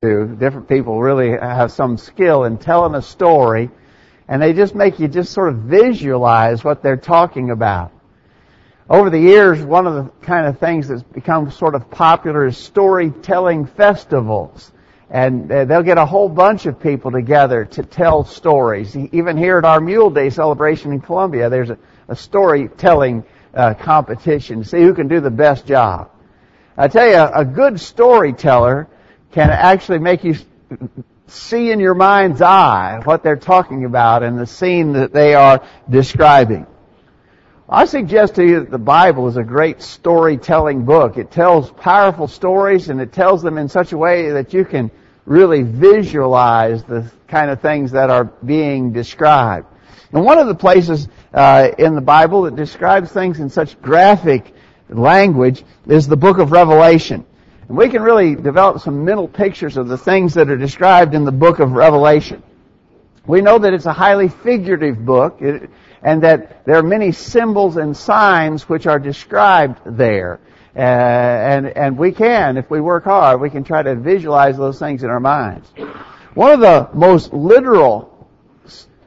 do. Different people really have some skill in telling a story, and they just make you just sort of visualize what they're talking about. Over the years, one of the kind of things that's become sort of popular is storytelling festivals. And uh, they'll get a whole bunch of people together to tell stories. Even here at our Mule Day celebration in Columbia, there's a, a storytelling uh, competition to see who can do the best job. I tell you, a good storyteller can actually make you see in your mind's eye what they're talking about and the scene that they are describing. I suggest to you that the Bible is a great storytelling book. It tells powerful stories and it tells them in such a way that you can really visualize the kind of things that are being described. And one of the places uh, in the Bible that describes things in such graphic language is the book of Revelation. And we can really develop some mental pictures of the things that are described in the book of Revelation. We know that it's a highly figurative book and that there are many symbols and signs which are described there. Uh, and, and we can, if we work hard, we can try to visualize those things in our minds. One of the most literal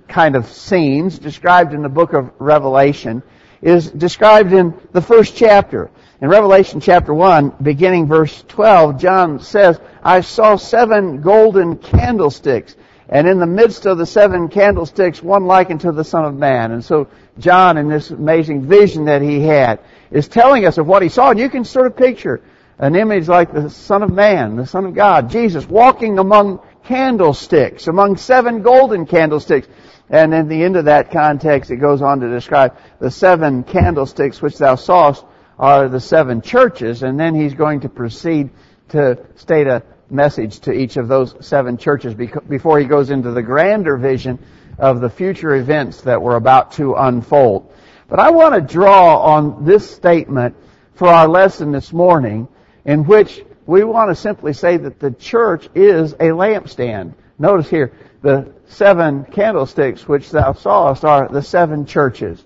kind of scenes described in the book of Revelation is described in the first chapter. In Revelation chapter 1, beginning verse 12, John says, I saw seven golden candlesticks, and in the midst of the seven candlesticks, one like unto the Son of Man. And so John, in this amazing vision that he had, is telling us of what he saw. And you can sort of picture an image like the Son of Man, the Son of God, Jesus, walking among candlesticks, among seven golden candlesticks. And in the end of that context, it goes on to describe the seven candlesticks which thou sawest are the seven churches, and then he's going to proceed to state a message to each of those seven churches before he goes into the grander vision of the future events that were about to unfold. But I want to draw on this statement for our lesson this morning in which we want to simply say that the church is a lampstand. Notice here, the seven candlesticks which thou sawest are the seven churches.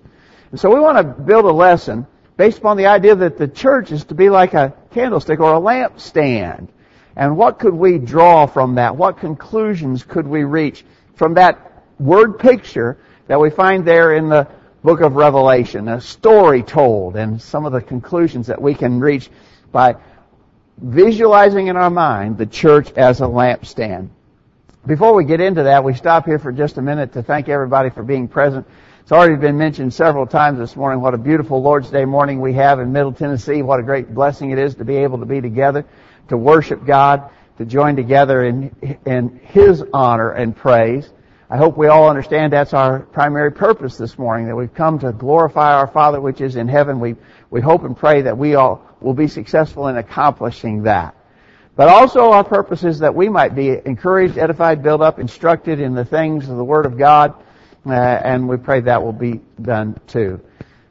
And so we want to build a lesson based upon the idea that the church is to be like a candlestick or a lampstand. And what could we draw from that? What conclusions could we reach from that word picture that we find there in the book of Revelation? A story told and some of the conclusions that we can reach by visualizing in our mind the church as a lampstand. Before we get into that, we stop here for just a minute to thank everybody for being present. It's already been mentioned several times this morning what a beautiful Lord's Day morning we have in Middle Tennessee. What a great blessing it is to be able to be together, to worship God, to join together in, in His honor and praise. I hope we all understand that's our primary purpose this morning, that we've come to glorify our Father which is in heaven. We, we hope and pray that we all will be successful in accomplishing that. But also our purpose is that we might be encouraged, edified, built up, instructed in the things of the Word of God, uh, and we pray that will be done too.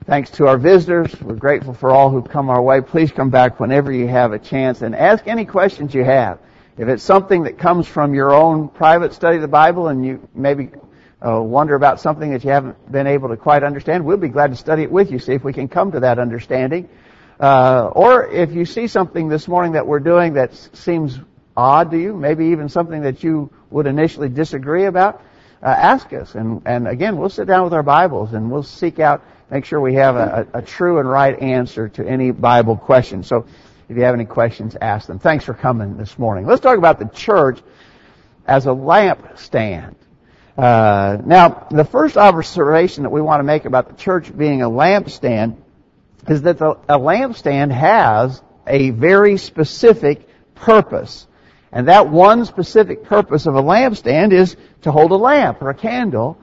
Thanks to our visitors. We're grateful for all who've come our way. Please come back whenever you have a chance and ask any questions you have. If it's something that comes from your own private study of the Bible and you maybe uh, wonder about something that you haven't been able to quite understand, we'll be glad to study it with you, see if we can come to that understanding. Uh, or if you see something this morning that we're doing that seems odd to you, maybe even something that you would initially disagree about, uh, ask us. And, and again, we'll sit down with our Bibles and we'll seek out, make sure we have a, a, a true and right answer to any Bible question. So if you have any questions, ask them. Thanks for coming this morning. Let's talk about the church as a lampstand. Uh, now, the first observation that we want to make about the church being a lampstand is that the, a lampstand has a very specific purpose. And that one specific purpose of a lampstand is to hold a lamp or a candle.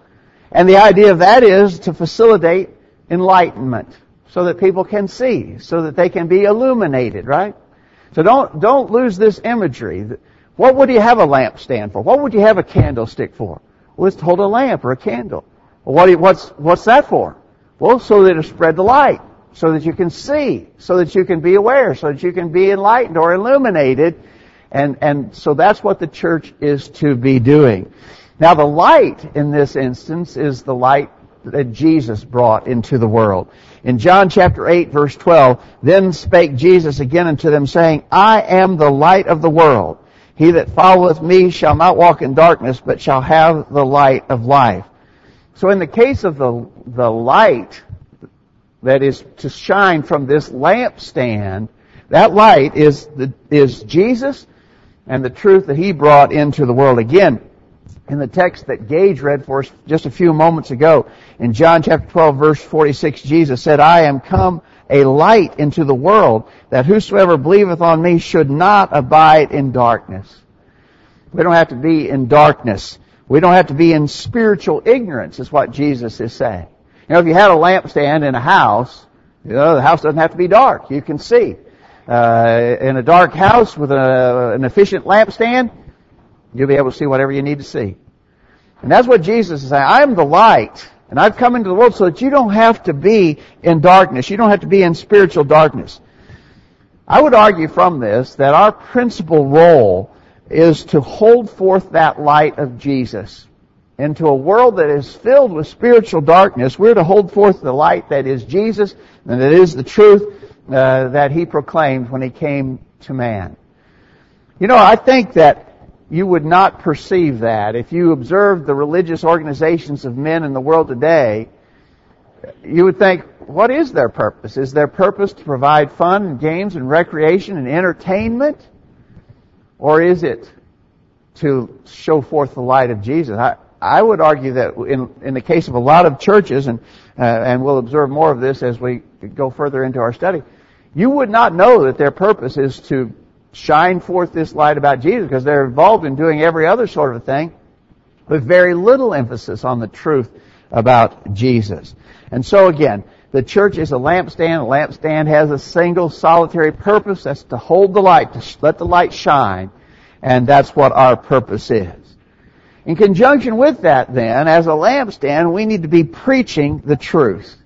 And the idea of that is to facilitate enlightenment so that people can see, so that they can be illuminated, right? So don't, don't lose this imagery. What would you have a lampstand for? What would you have a candlestick for? Well, it's to hold a lamp or a candle. Well, what what's, what's that for? Well, so that it'll spread the light, so that you can see, so that you can be aware, so that you can be enlightened or illuminated and, and so that's what the church is to be doing. Now the light in this instance is the light that Jesus brought into the world. In John chapter 8 verse 12, then spake Jesus again unto them saying, I am the light of the world. He that followeth me shall not walk in darkness, but shall have the light of life. So in the case of the, the light that is to shine from this lampstand, that light is, the, is Jesus and the truth that He brought into the world. Again, in the text that Gage read for us just a few moments ago, in John chapter 12 verse 46, Jesus said, I am come a light into the world, that whosoever believeth on me should not abide in darkness. We don't have to be in darkness. We don't have to be in spiritual ignorance, is what Jesus is saying. You know, if you had a lampstand in a house, you know, the house doesn't have to be dark. You can see. Uh, in a dark house with a, an efficient lampstand, you'll be able to see whatever you need to see. And that's what Jesus is saying. I am the light, and I've come into the world so that you don't have to be in darkness. You don't have to be in spiritual darkness. I would argue from this that our principal role is to hold forth that light of Jesus. Into a world that is filled with spiritual darkness, we're to hold forth the light that is Jesus and that is the truth uh, that he proclaimed when he came to man. You know, I think that you would not perceive that. If you observed the religious organizations of men in the world today, you would think, what is their purpose? Is their purpose to provide fun and games and recreation and entertainment? Or is it to show forth the light of Jesus? I, I would argue that in, in the case of a lot of churches, and, uh, and we'll observe more of this as we go further into our study, you would not know that their purpose is to shine forth this light about Jesus because they're involved in doing every other sort of thing with very little emphasis on the truth about Jesus. And so again, the church is a lampstand. A lampstand has a single solitary purpose. That's to hold the light, to let the light shine. And that's what our purpose is. In conjunction with that then, as a lampstand, we need to be preaching the truth.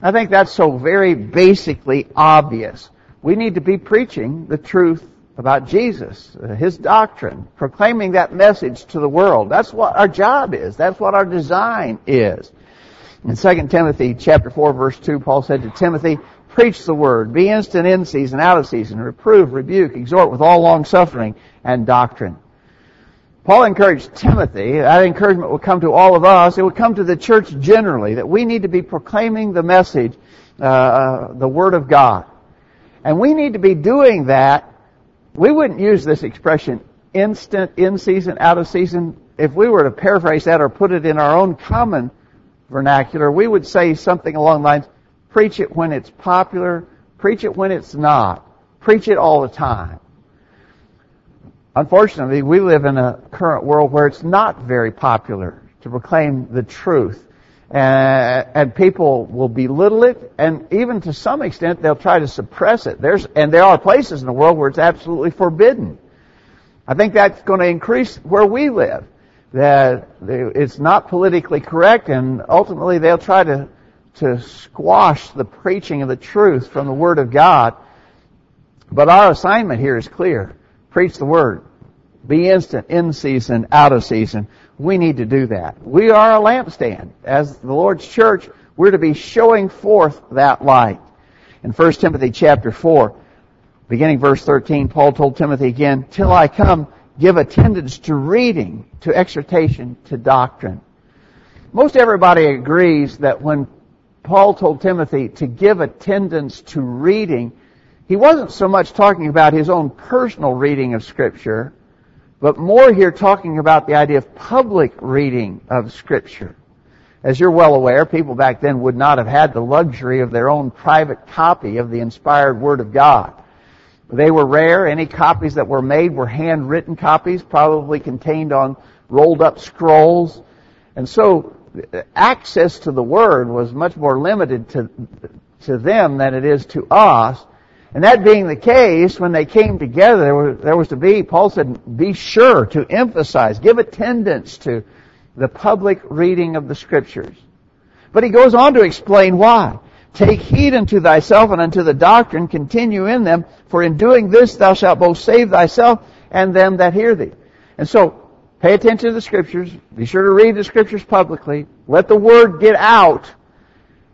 I think that's so very basically obvious we need to be preaching the truth about Jesus, His doctrine, proclaiming that message to the world. That's what our job is. That's what our design is. In 2 Timothy chapter 4 verse 2, Paul said to Timothy, preach the word, be instant in season, out of season, reprove, rebuke, exhort with all long suffering and doctrine. Paul encouraged Timothy, that encouragement will come to all of us, it will come to the church generally, that we need to be proclaiming the message, uh, uh the Word of God. And we need to be doing that. We wouldn't use this expression instant, in season, out of season. If we were to paraphrase that or put it in our own common vernacular, we would say something along the lines, preach it when it's popular, preach it when it's not, preach it all the time. Unfortunately, we live in a current world where it's not very popular to proclaim the truth and, and people will belittle it, and even to some extent they'll try to suppress it. There's, and there are places in the world where it's absolutely forbidden. I think that's going to increase where we live. That it's not politically correct, and ultimately they'll try to to squash the preaching of the truth from the Word of God. But our assignment here is clear: preach the Word, be instant, in season, out of season we need to do that. We are a lampstand. As the Lord's church, we're to be showing forth that light. In 1 Timothy chapter 4, beginning verse 13, Paul told Timothy again, Till I come, give attendance to reading, to exhortation, to doctrine. Most everybody agrees that when Paul told Timothy to give attendance to reading, he wasn't so much talking about his own personal reading of Scripture, but more here talking about the idea of public reading of Scripture. As you're well aware, people back then would not have had the luxury of their own private copy of the inspired Word of God. They were rare. Any copies that were made were handwritten copies, probably contained on rolled up scrolls. And so access to the Word was much more limited to, to them than it is to us. And that being the case, when they came together, there was, there was to be, Paul said, be sure to emphasize, give attendance to the public reading of the Scriptures. But he goes on to explain why. Take heed unto thyself and unto the doctrine, continue in them, for in doing this thou shalt both save thyself and them that hear thee. And so, pay attention to the Scriptures, be sure to read the Scriptures publicly, let the Word get out,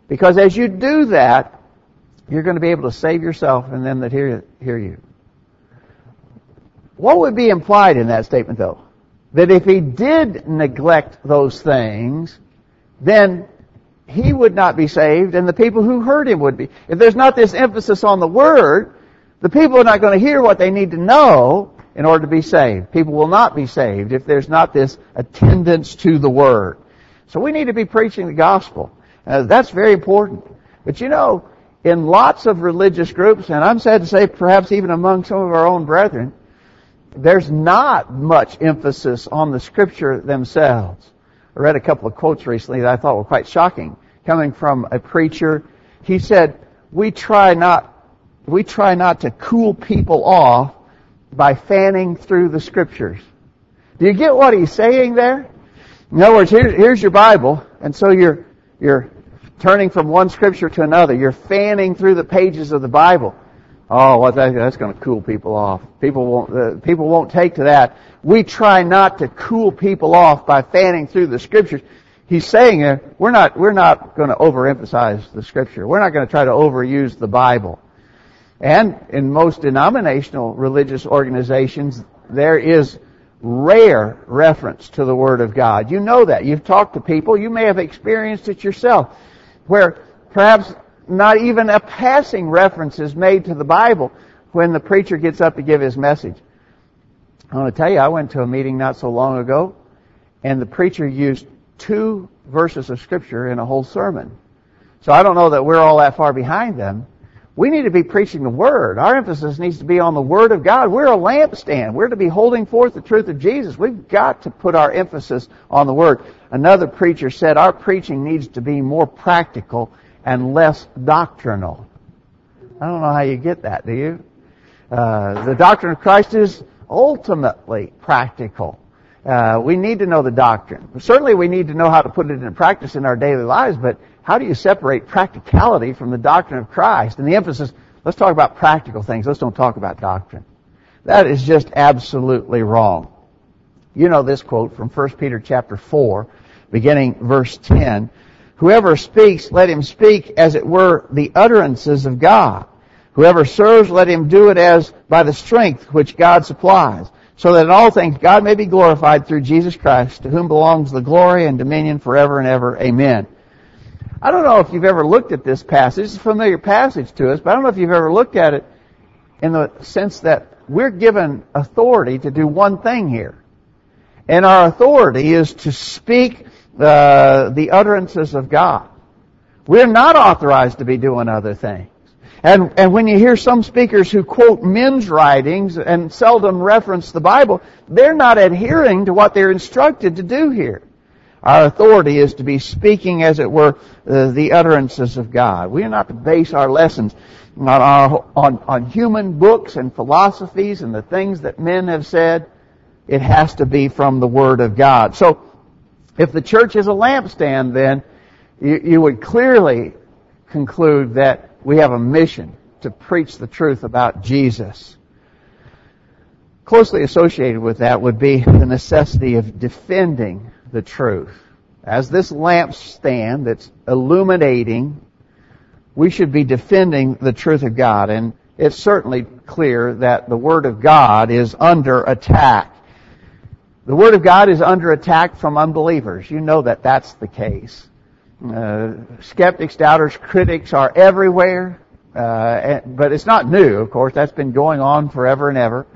because as you do that, you're going to be able to save yourself and them that hear, hear you. What would be implied in that statement though? That if he did neglect those things, then he would not be saved and the people who heard him would be. If there's not this emphasis on the Word, the people are not going to hear what they need to know in order to be saved. People will not be saved if there's not this attendance to the Word. So we need to be preaching the gospel. Uh, that's very important. But you know, in lots of religious groups, and I'm sad to say perhaps even among some of our own brethren, there's not much emphasis on the scripture themselves. I read a couple of quotes recently that I thought were quite shocking, coming from a preacher. He said, "We try not, we try not to cool people off by fanning through the scriptures." Do you get what he's saying there? In other words, here, here's your Bible, and so you're you're turning from one scripture to another. You're fanning through the pages of the Bible. Oh, well, that, that's going to cool people off. People won't, uh, people won't take to that. We try not to cool people off by fanning through the scriptures. He's saying uh, we're not, we're not going to overemphasize the scripture. We're not going to try to overuse the Bible. And in most denominational religious organizations, there is rare reference to the Word of God. You know that. You've talked to people. You may have experienced it yourself where perhaps not even a passing reference is made to the Bible when the preacher gets up to give his message. I want to tell you, I went to a meeting not so long ago, and the preacher used two verses of Scripture in a whole sermon. So I don't know that we're all that far behind them. We need to be preaching the Word. Our emphasis needs to be on the Word of God. We're a lampstand. We're to be holding forth the truth of Jesus. We've got to put our emphasis on the Word. Another preacher said our preaching needs to be more practical and less doctrinal. I don't know how you get that, do you? Uh, the doctrine of Christ is ultimately practical. Uh, we need to know the doctrine. Certainly we need to know how to put it into practice in our daily lives, but how do you separate practicality from the doctrine of Christ? And the emphasis, let's talk about practical things. Let's don't talk about doctrine. That is just absolutely wrong. You know this quote from 1 Peter chapter 4, beginning verse 10. Whoever speaks, let him speak as it were the utterances of God. Whoever serves, let him do it as by the strength which God supplies, so that in all things God may be glorified through Jesus Christ, to whom belongs the glory and dominion forever and ever. Amen. I don't know if you've ever looked at this passage. It's a familiar passage to us, but I don't know if you've ever looked at it in the sense that we're given authority to do one thing here. And our authority is to speak the, the utterances of God. We're not authorized to be doing other things. And, and when you hear some speakers who quote men's writings and seldom reference the Bible, they're not adhering to what they're instructed to do here. Our authority is to be speaking, as it were, uh, the utterances of God. We are not to base our lessons on, our, on, on human books and philosophies and the things that men have said. It has to be from the Word of God. So, if the church is a lampstand, then you, you would clearly conclude that we have a mission to preach the truth about Jesus. Closely associated with that would be the necessity of defending the truth. As this lampstand that's illuminating, we should be defending the truth of God. And it's certainly clear that the Word of God is under attack. The Word of God is under attack from unbelievers. You know that that's the case. Uh, skeptics, doubters, critics are everywhere. Uh, but it's not new, of course. That's been going on forever and ever.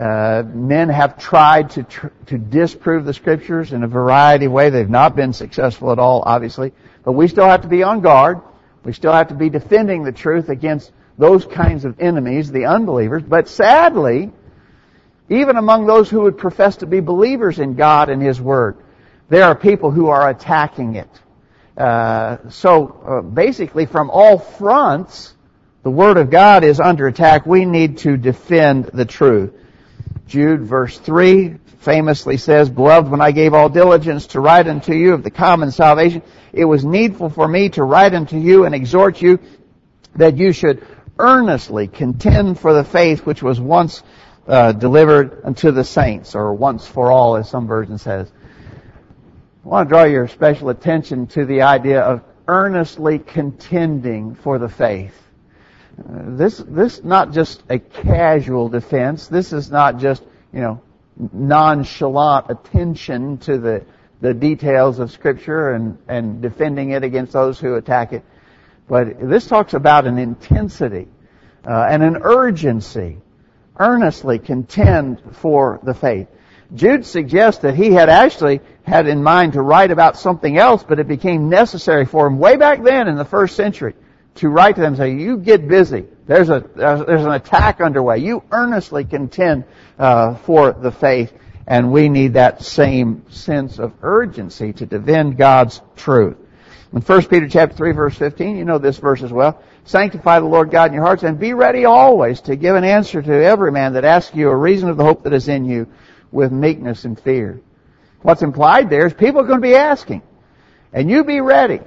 Uh, men have tried to tr- to disprove the scriptures in a variety of ways. They've not been successful at all, obviously. But we still have to be on guard. We still have to be defending the truth against those kinds of enemies, the unbelievers. But sadly, even among those who would profess to be believers in God and His Word, there are people who are attacking it. Uh, so uh, basically, from all fronts, the Word of God is under attack. We need to defend the truth. Jude verse 3 famously says, Beloved, when I gave all diligence to write unto you of the common salvation, it was needful for me to write unto you and exhort you that you should earnestly contend for the faith which was once uh, delivered unto the saints, or once for all, as some version says. I want to draw your special attention to the idea of earnestly contending for the faith. This this not just a casual defense. This is not just you know, nonchalant attention to the, the details of Scripture and, and defending it against those who attack it. But this talks about an intensity uh, and an urgency. Earnestly contend for the faith. Jude suggests that he had actually had in mind to write about something else, but it became necessary for him way back then in the first century to write to them and say, you get busy. There's a, there's an attack underway. You earnestly contend uh, for the faith, and we need that same sense of urgency to defend God's truth. In 1 Peter chapter 3 verse 15, you know this verse as well. Sanctify the Lord God in your hearts and be ready always to give an answer to every man that asks you a reason of the hope that is in you with meekness and fear. What's implied there is people are going to be asking. And you be ready.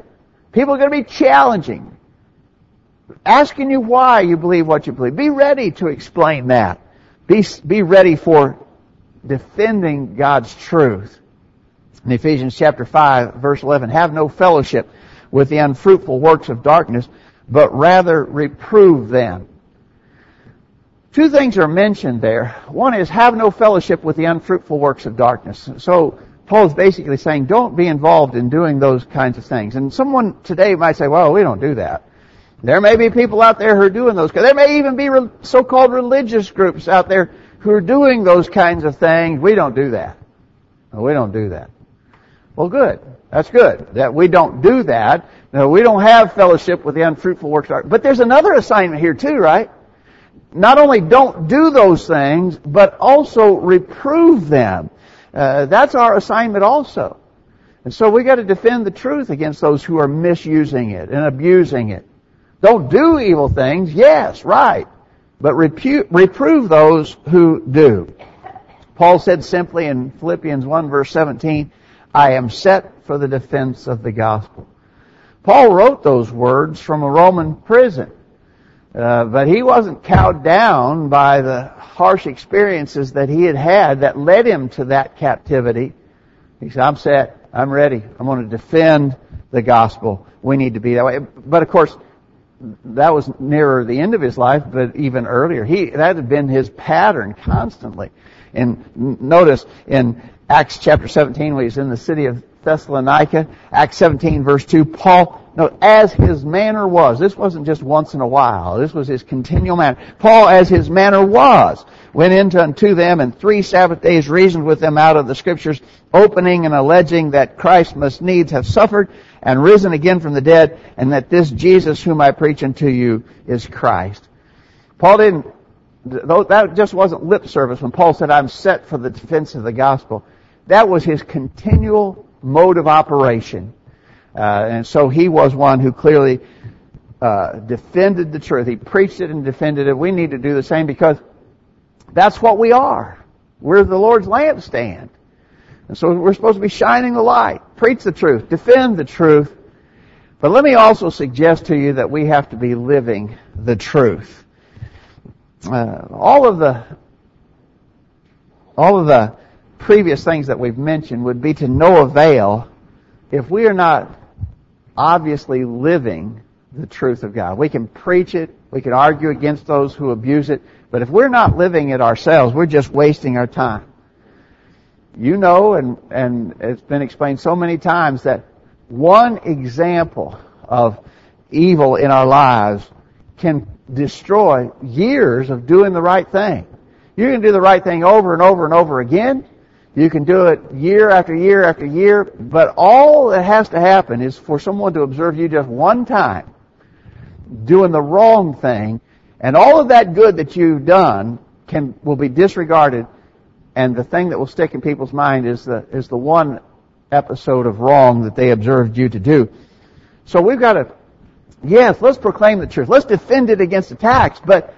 People are going to be challenging. Asking you why you believe what you believe. Be ready to explain that. Be, be ready for defending God's truth. In Ephesians chapter 5 verse 11, have no fellowship with the unfruitful works of darkness, but rather reprove them. Two things are mentioned there. One is have no fellowship with the unfruitful works of darkness. So Paul is basically saying don't be involved in doing those kinds of things. And someone today might say, well, we don't do that. There may be people out there who are doing those. There may even be so-called religious groups out there who are doing those kinds of things. We don't do that. No, we don't do that. Well, good. That's good. That we don't do that. No, we don't have fellowship with the unfruitful works. But there's another assignment here too, right? Not only don't do those things, but also reprove them. Uh, that's our assignment also. And so we got to defend the truth against those who are misusing it and abusing it. Don't do evil things, yes, right. But repu- reprove those who do. Paul said simply in Philippians 1 verse 17, I am set for the defense of the gospel. Paul wrote those words from a Roman prison. Uh, but he wasn't cowed down by the harsh experiences that he had had that led him to that captivity. He said, I'm set. I'm ready. I'm going to defend the gospel. We need to be that way. But of course, that was nearer the end of his life, but even earlier. He, that had been his pattern constantly. And notice in Acts chapter 17 when he's in the city of Thessalonica, Acts 17 verse 2, Paul, no, as his manner was. This wasn't just once in a while. This was his continual manner. Paul, as his manner was, went into unto them and three Sabbath days reasoned with them out of the scriptures, opening and alleging that Christ must needs have suffered and risen again from the dead, and that this Jesus whom I preach unto you is Christ. Paul didn't, that just wasn't lip service when Paul said, I'm set for the defense of the gospel. That was his continual mode of operation. Uh, and so he was one who clearly uh, defended the truth. He preached it and defended it. We need to do the same because that's what we are. We're the Lord's lampstand. And so we're supposed to be shining the light, preach the truth, defend the truth. But let me also suggest to you that we have to be living the truth. Uh, all of the all of the previous things that we've mentioned would be to no avail if we are not obviously living the truth of God. We can preach it, we can argue against those who abuse it, but if we're not living it ourselves, we're just wasting our time. You know, and, and it's been explained so many times that one example of evil in our lives can destroy years of doing the right thing. You can do the right thing over and over and over again, you can do it year after year after year, but all that has to happen is for someone to observe you just one time doing the wrong thing, and all of that good that you've done can will be disregarded, and the thing that will stick in people's mind is the is the one episode of wrong that they observed you to do. So we've got to, yes, let's proclaim the truth. Let's defend it against attacks, but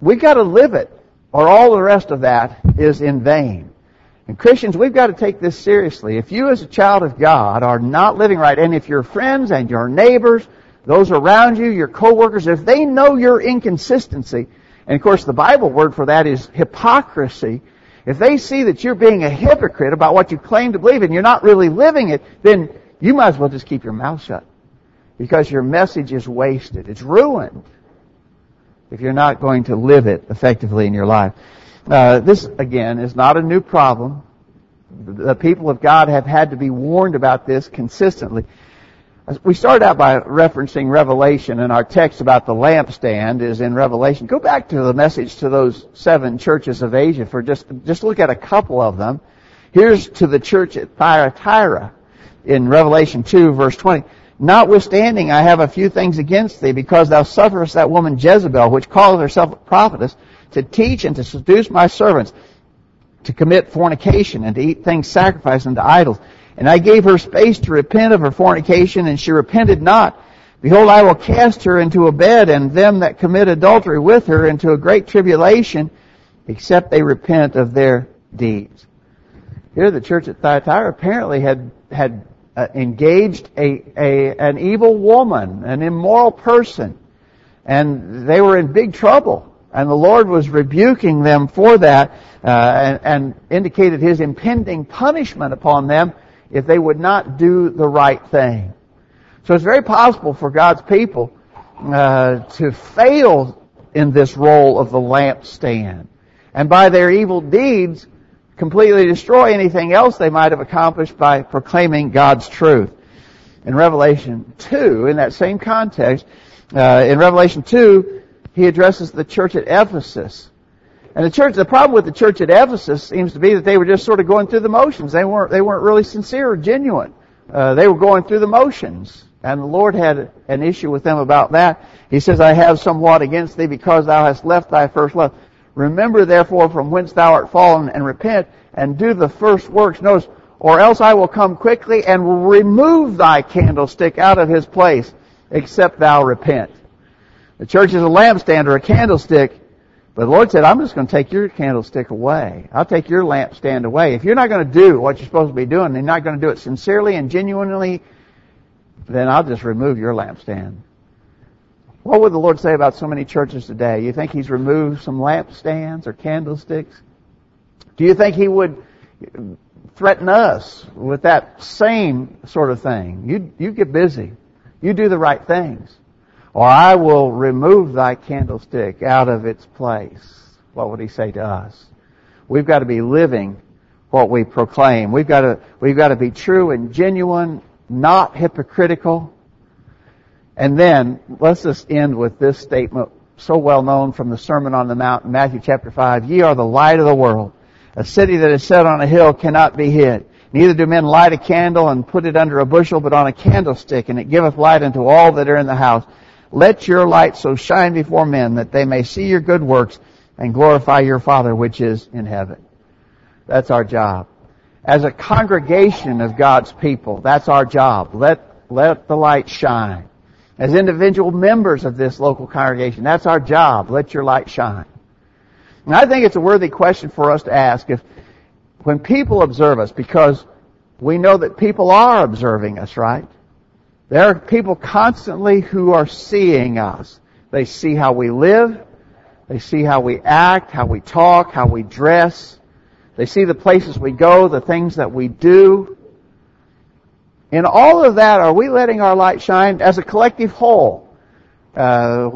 we've got to live it, or all the rest of that is in vain. And Christians, we've got to take this seriously. If you as a child of God are not living right, and if your friends and your neighbors, those around you, your coworkers, if they know your inconsistency, and of course the Bible word for that is hypocrisy, if they see that you're being a hypocrite about what you claim to believe and you're not really living it, then you might as well just keep your mouth shut. Because your message is wasted. It's ruined if you're not going to live it effectively in your life. Uh, this, again, is not a new problem. The people of God have had to be warned about this consistently. We started out by referencing Revelation, and our text about the lampstand is in Revelation. Go back to the message to those seven churches of Asia for just, just look at a couple of them. Here's to the church at Thyatira in Revelation 2 verse 20. Notwithstanding, I have a few things against thee, because thou sufferest that woman Jezebel, which calleth herself a prophetess, to teach and to seduce my servants, to commit fornication, and to eat things sacrificed unto idols. And I gave her space to repent of her fornication, and she repented not. Behold, I will cast her into a bed, and them that commit adultery with her into a great tribulation, except they repent of their deeds. Here, the church at Thyatira apparently had had uh, engaged a, a an evil woman, an immoral person, and they were in big trouble. And the Lord was rebuking them for that, uh, and, and indicated His impending punishment upon them if they would not do the right thing. So it's very possible for God's people uh, to fail in this role of the lampstand, and by their evil deeds completely destroy anything else they might have accomplished by proclaiming God's truth. In Revelation 2, in that same context, uh, in Revelation 2, he addresses the church at Ephesus. And the church, the problem with the church at Ephesus seems to be that they were just sort of going through the motions. They weren't, they weren't really sincere or genuine. Uh, they were going through the motions. And the Lord had an issue with them about that. He says, I have somewhat against thee because thou hast left thy first love. Remember therefore from whence thou art fallen and repent and do the first works. Notice, or else I will come quickly and will remove thy candlestick out of his place except thou repent. The church is a lampstand or a candlestick but the Lord said, I'm just going to take your candlestick away. I'll take your lampstand away. If you're not going to do what you're supposed to be doing, and you're not going to do it sincerely and genuinely, then I'll just remove your lampstand. What would the Lord say about so many churches today? You think He's removed some lampstands or candlesticks? Do you think He would threaten us with that same sort of thing? You, you get busy. You do the right things or I will remove thy candlestick out of its place. What would he say to us? We've got to be living what we proclaim. We've got to, we've got to be true and genuine, not hypocritical. And then, let's just end with this statement, so well known from the Sermon on the Mount in Matthew chapter 5. Ye are the light of the world. A city that is set on a hill cannot be hid. Neither do men light a candle and put it under a bushel, but on a candlestick, and it giveth light unto all that are in the house. Let your light so shine before men that they may see your good works and glorify your Father which is in heaven. That's our job. As a congregation of God's people, that's our job. Let, let the light shine. As individual members of this local congregation, that's our job. Let your light shine. And I think it's a worthy question for us to ask if, when people observe us, because we know that people are observing us, right? There are people constantly who are seeing us. They see how we live. They see how we act, how we talk, how we dress. They see the places we go, the things that we do. In all of that, are we letting our light shine as a collective whole? Uh,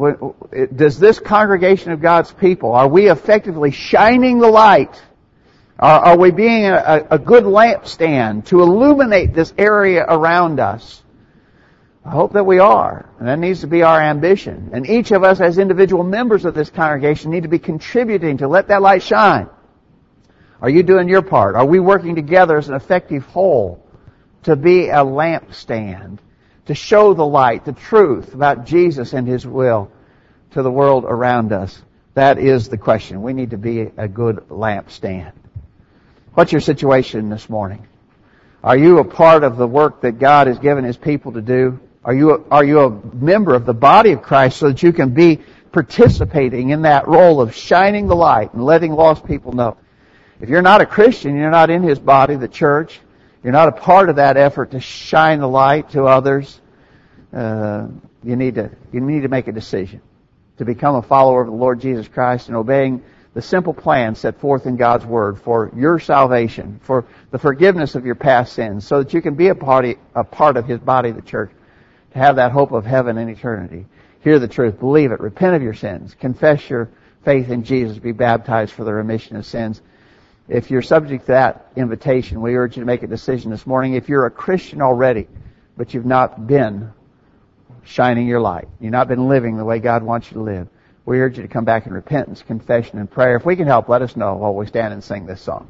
does this congregation of God's people, are we effectively shining the light? Are, are we being a, a good lampstand to illuminate this area around us? I hope that we are. And that needs to be our ambition. And each of us as individual members of this congregation need to be contributing to let that light shine. Are you doing your part? Are we working together as an effective whole to be a lampstand, to show the light, the truth about Jesus and His will to the world around us? That is the question. We need to be a good lampstand. What's your situation this morning? Are you a part of the work that God has given His people to do? Are you, a, are you a member of the body of Christ so that you can be participating in that role of shining the light and letting lost people know? If you're not a Christian, you're not in His body, the church, you're not a part of that effort to shine the light to others, uh, you need to, you need to make a decision to become a follower of the Lord Jesus Christ and obeying the simple plan set forth in God's Word for your salvation, for the forgiveness of your past sins, so that you can be a, party, a part of His body, the church to have that hope of heaven and eternity. Hear the truth, believe it, repent of your sins, confess your faith in Jesus, be baptized for the remission of sins. If you're subject to that invitation, we urge you to make a decision this morning. If you're a Christian already, but you've not been shining your light, you've not been living the way God wants you to live, we urge you to come back in repentance, confession, and prayer. If we can help, let us know while we stand and sing this song.